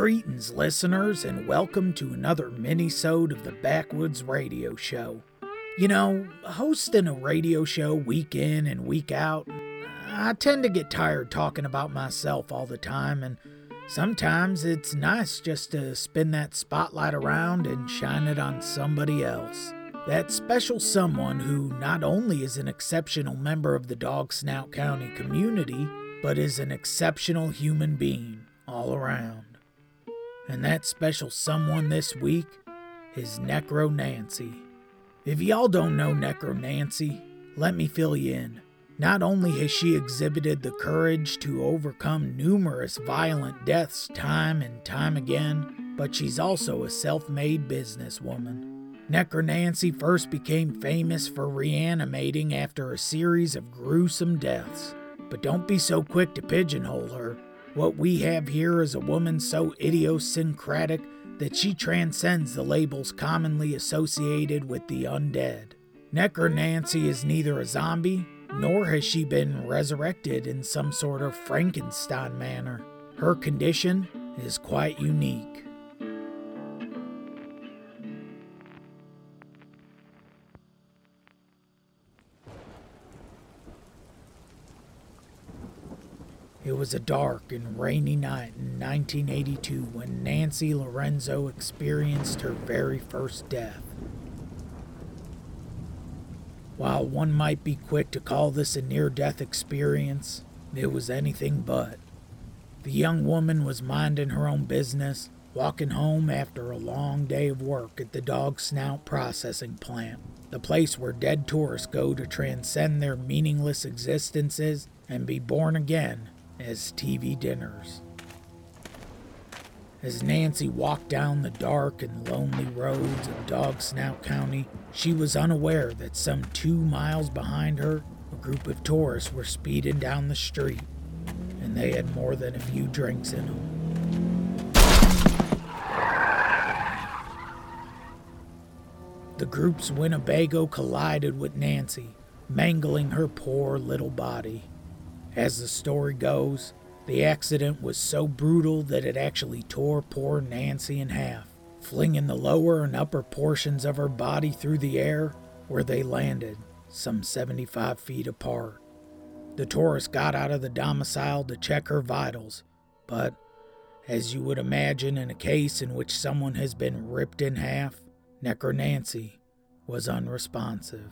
Greetings, listeners, and welcome to another mini-sode of the Backwoods Radio Show. You know, hosting a radio show week in and week out, I tend to get tired talking about myself all the time, and sometimes it's nice just to spin that spotlight around and shine it on somebody else. That special someone who not only is an exceptional member of the Dog Snout County community, but is an exceptional human being all around. And that special someone this week is Necro Nancy. If y'all don't know Necro Nancy, let me fill you in. Not only has she exhibited the courage to overcome numerous violent deaths time and time again, but she's also a self made businesswoman. Necro Nancy first became famous for reanimating after a series of gruesome deaths. But don't be so quick to pigeonhole her. What we have here is a woman so idiosyncratic that she transcends the labels commonly associated with the undead. Necro Nancy is neither a zombie, nor has she been resurrected in some sort of Frankenstein manner. Her condition is quite unique. Was a dark and rainy night in 1982 when Nancy Lorenzo experienced her very first death. While one might be quick to call this a near death experience, it was anything but. The young woman was minding her own business, walking home after a long day of work at the dog snout processing plant, the place where dead tourists go to transcend their meaningless existences and be born again as TV dinners. As Nancy walked down the dark and lonely roads of Dog Snout County, she was unaware that some two miles behind her, a group of tourists were speeding down the street, and they had more than a few drinks in them. The group's Winnebago collided with Nancy, mangling her poor little body. As the story goes, the accident was so brutal that it actually tore poor Nancy in half, flinging the lower and upper portions of her body through the air where they landed, some 75 feet apart. The tourist got out of the domicile to check her vitals, but, as you would imagine in a case in which someone has been ripped in half, Necro Nancy was unresponsive.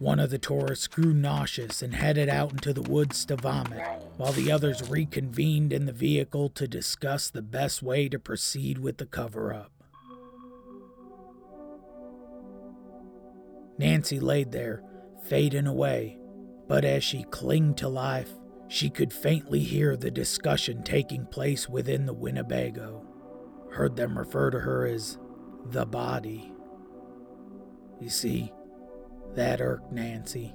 One of the tourists grew nauseous and headed out into the woods to vomit, while the others reconvened in the vehicle to discuss the best way to proceed with the cover up. Nancy laid there, fading away, but as she clinged to life, she could faintly hear the discussion taking place within the Winnebago. Heard them refer to her as the body. You see, that irked Nancy.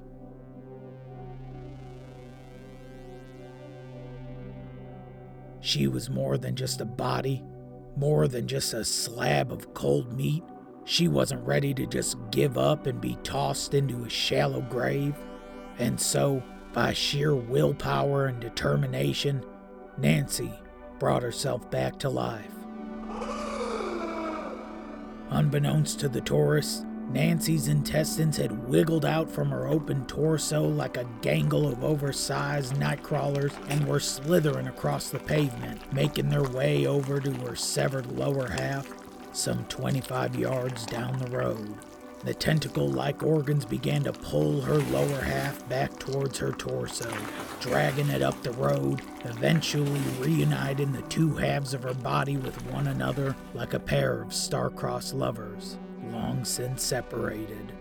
She was more than just a body, more than just a slab of cold meat. She wasn't ready to just give up and be tossed into a shallow grave. And so, by sheer willpower and determination, Nancy brought herself back to life. Unbeknownst to the tourists, Nancy's intestines had wiggled out from her open torso like a gangle of oversized night crawlers and were slithering across the pavement, making their way over to her severed lower half, some 25 yards down the road. The tentacle like organs began to pull her lower half back towards her torso, dragging it up the road, eventually reuniting the two halves of her body with one another like a pair of star-crossed lovers long since separated.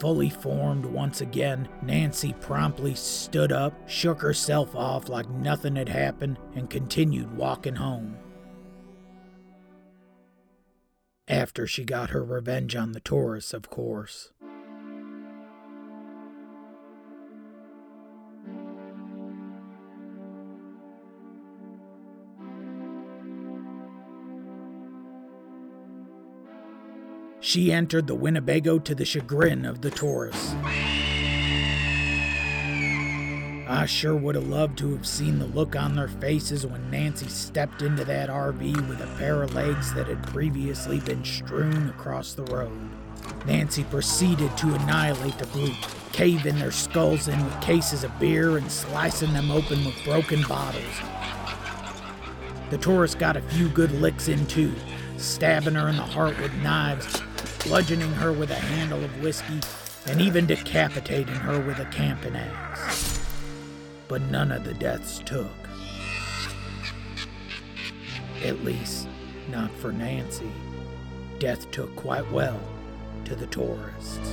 Fully formed once again, Nancy promptly stood up, shook herself off like nothing had happened, and continued walking home. After she got her revenge on the tourists, of course. She entered the Winnebago to the chagrin of the tourists. I sure would have loved to have seen the look on their faces when Nancy stepped into that RV with a pair of legs that had previously been strewn across the road. Nancy proceeded to annihilate the group, caving their skulls in with cases of beer and slicing them open with broken bottles. The tourist got a few good licks in too, stabbing her in the heart with knives, bludgeoning her with a handle of whiskey, and even decapitating her with a camping axe. But none of the deaths took. At least, not for Nancy. Death took quite well to the tourists.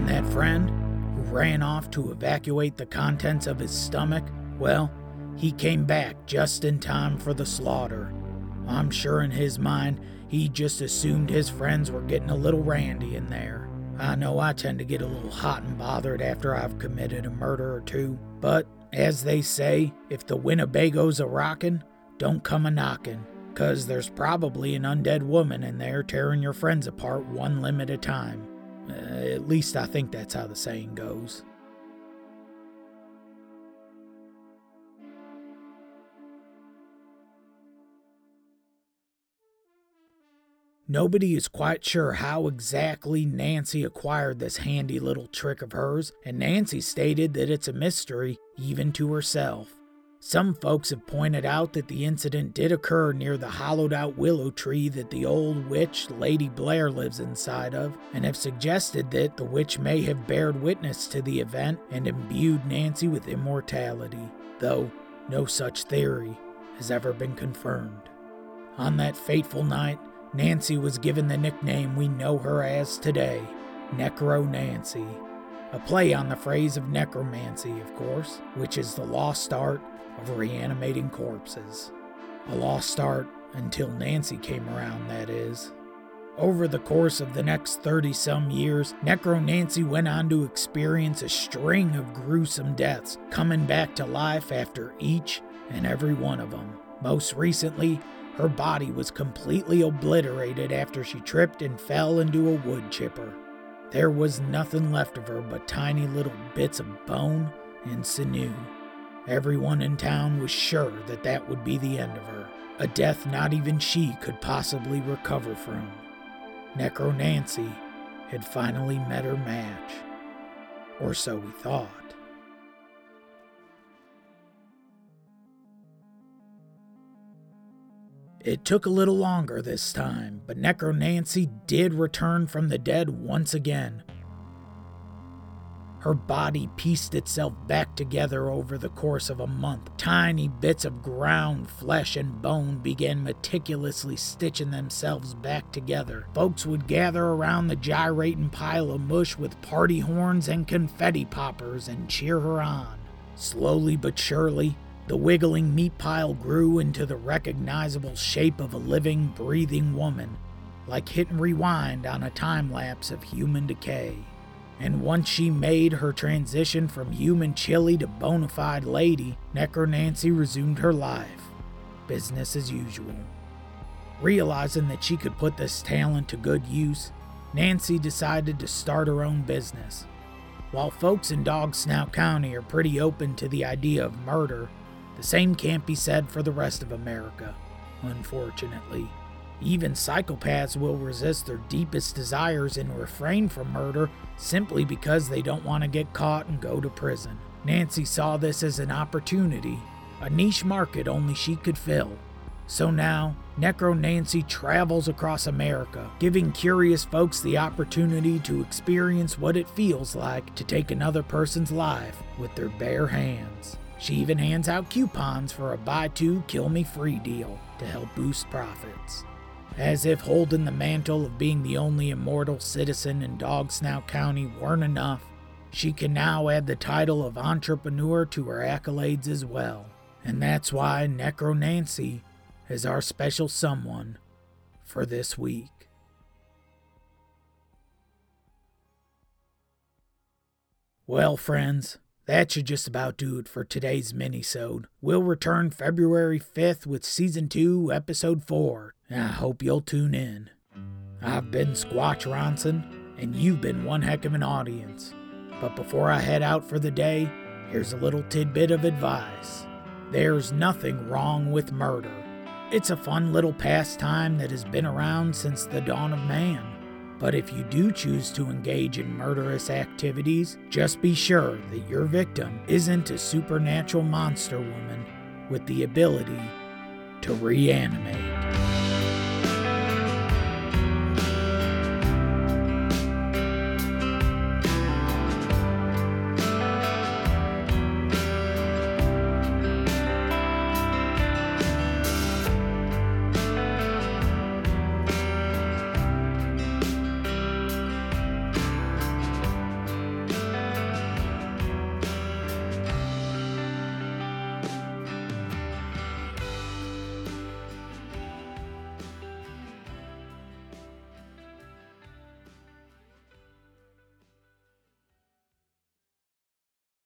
And that friend who ran off to evacuate the contents of his stomach, well, he came back just in time for the slaughter. I'm sure in his mind, he just assumed his friends were getting a little randy in there. I know I tend to get a little hot and bothered after I've committed a murder or two, but as they say, if the Winnebago's a rockin', don't come a knockin', 'cause there's probably an undead woman in there tearing your friends apart one limb at a time. Uh, at least I think that's how the saying goes. Nobody is quite sure how exactly Nancy acquired this handy little trick of hers, and Nancy stated that it's a mystery even to herself. Some folks have pointed out that the incident did occur near the hollowed out willow tree that the old witch, Lady Blair, lives inside of, and have suggested that the witch may have bared witness to the event and imbued Nancy with immortality, though no such theory has ever been confirmed. On that fateful night, Nancy was given the nickname we know her as today, Necro Nancy. A play on the phrase of necromancy, of course, which is the lost art of reanimating corpses. A lost art until Nancy came around, that is. Over the course of the next 30 some years, Necro Nancy went on to experience a string of gruesome deaths, coming back to life after each and every one of them. Most recently, her body was completely obliterated after she tripped and fell into a wood chipper. There was nothing left of her but tiny little bits of bone and sinew. Everyone in town was sure that that would be the end of her, a death not even she could possibly recover from. Necro Nancy had finally met her match. Or so we thought. It took a little longer this time, but Necro Nancy did return from the dead once again. Her body pieced itself back together over the course of a month. Tiny bits of ground flesh and bone began meticulously stitching themselves back together. Folks would gather around the gyrating pile of mush with party horns and confetti poppers and cheer her on. Slowly but surely, the wiggling meat pile grew into the recognizable shape of a living, breathing woman, like hit and rewind on a time lapse of human decay. And once she made her transition from human chili to bona fide lady, Necro Nancy resumed her life. Business as usual. Realizing that she could put this talent to good use, Nancy decided to start her own business. While folks in Dog Snout County are pretty open to the idea of murder, the same can't be said for the rest of America, unfortunately. Even psychopaths will resist their deepest desires and refrain from murder simply because they don't want to get caught and go to prison. Nancy saw this as an opportunity, a niche market only she could fill. So now, Necro Nancy travels across America, giving curious folks the opportunity to experience what it feels like to take another person's life with their bare hands. She even hands out coupons for a buy two, kill me free deal to help boost profits. As if holding the mantle of being the only immortal citizen in Dogsnout County weren't enough, she can now add the title of entrepreneur to her accolades as well. And that's why Necro Nancy is our special someone for this week. Well, friends, That should just about do it for today's minisode. We'll return February 5th with Season 2, Episode 4. I hope you'll tune in. I've been Squatch Ronson, and you've been one heck of an audience. But before I head out for the day, here's a little tidbit of advice. There's nothing wrong with murder. It's a fun little pastime that has been around since the dawn of man. But if you do choose to engage in murderous activities, just be sure that your victim isn't a supernatural monster woman with the ability to reanimate.